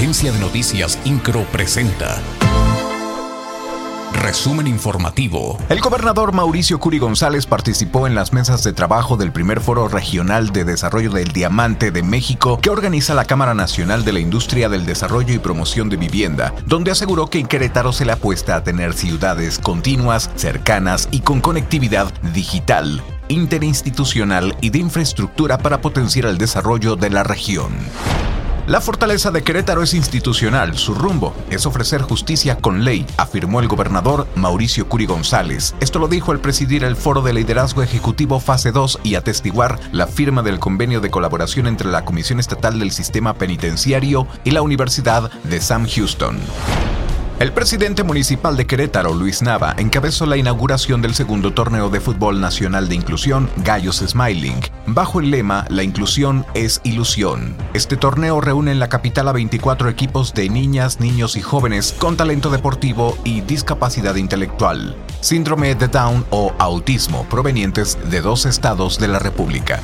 Agencia de Noticias Incro presenta. Resumen informativo. El gobernador Mauricio Curi González participó en las mesas de trabajo del primer foro regional de desarrollo del diamante de México que organiza la Cámara Nacional de la Industria del Desarrollo y Promoción de Vivienda, donde aseguró que en Querétaro se le apuesta a tener ciudades continuas, cercanas y con conectividad digital interinstitucional y de infraestructura para potenciar el desarrollo de la región. La fortaleza de Querétaro es institucional, su rumbo es ofrecer justicia con ley, afirmó el gobernador Mauricio Curi González. Esto lo dijo al presidir el Foro de Liderazgo Ejecutivo Fase 2 y atestiguar la firma del convenio de colaboración entre la Comisión Estatal del Sistema Penitenciario y la Universidad de Sam Houston. El presidente municipal de Querétaro, Luis Nava, encabezó la inauguración del segundo torneo de fútbol nacional de inclusión, Gallos Smiling, bajo el lema La inclusión es ilusión. Este torneo reúne en la capital a 24 equipos de niñas, niños y jóvenes con talento deportivo y discapacidad intelectual, síndrome de Down o autismo, provenientes de dos estados de la República.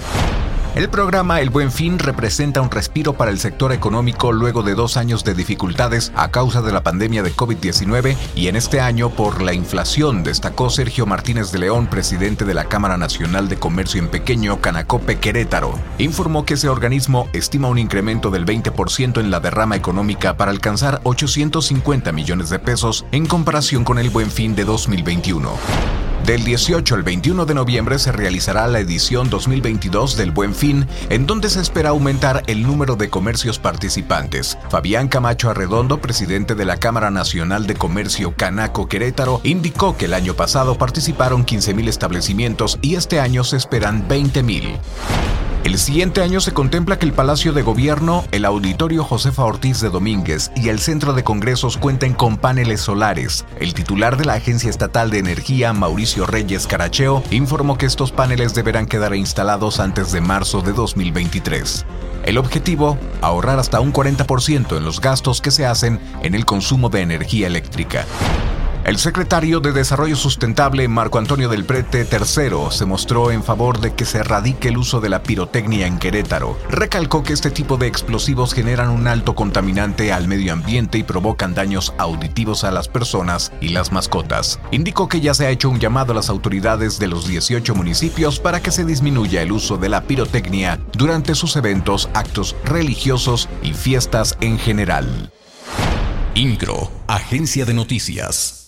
El programa El Buen Fin representa un respiro para el sector económico luego de dos años de dificultades a causa de la pandemia de COVID-19 y en este año por la inflación, destacó Sergio Martínez de León, presidente de la Cámara Nacional de Comercio en Pequeño, Canacope, Querétaro. Informó que ese organismo estima un incremento del 20% en la derrama económica para alcanzar 850 millones de pesos en comparación con el Buen Fin de 2021. Del 18 al 21 de noviembre se realizará la edición 2022 del Buen Fin, en donde se espera aumentar el número de comercios participantes. Fabián Camacho Arredondo, presidente de la Cámara Nacional de Comercio Canaco Querétaro, indicó que el año pasado participaron 15.000 establecimientos y este año se esperan 20.000. El siguiente año se contempla que el Palacio de Gobierno, el Auditorio Josefa Ortiz de Domínguez y el Centro de Congresos cuenten con paneles solares. El titular de la Agencia Estatal de Energía, Mauricio Reyes Caracheo, informó que estos paneles deberán quedar instalados antes de marzo de 2023. El objetivo, ahorrar hasta un 40% en los gastos que se hacen en el consumo de energía eléctrica. El secretario de Desarrollo Sustentable, Marco Antonio del Prete III, se mostró en favor de que se erradique el uso de la pirotecnia en Querétaro. Recalcó que este tipo de explosivos generan un alto contaminante al medio ambiente y provocan daños auditivos a las personas y las mascotas. Indicó que ya se ha hecho un llamado a las autoridades de los 18 municipios para que se disminuya el uso de la pirotecnia durante sus eventos, actos religiosos y fiestas en general. INCRO, Agencia de Noticias.